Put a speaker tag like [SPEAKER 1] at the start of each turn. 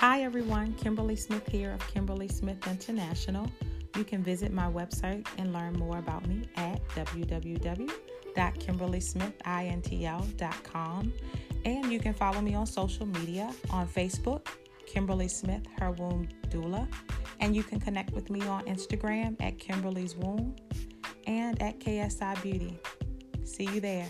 [SPEAKER 1] Hi, everyone. Kimberly Smith here of Kimberly Smith International. You can visit my website and learn more about me at www.kimberlysmithintl.com. And you can follow me on social media on Facebook, Kimberly Smith, her womb doula. And you can connect with me on Instagram at Kimberly's Womb and at KSI Beauty. See you there.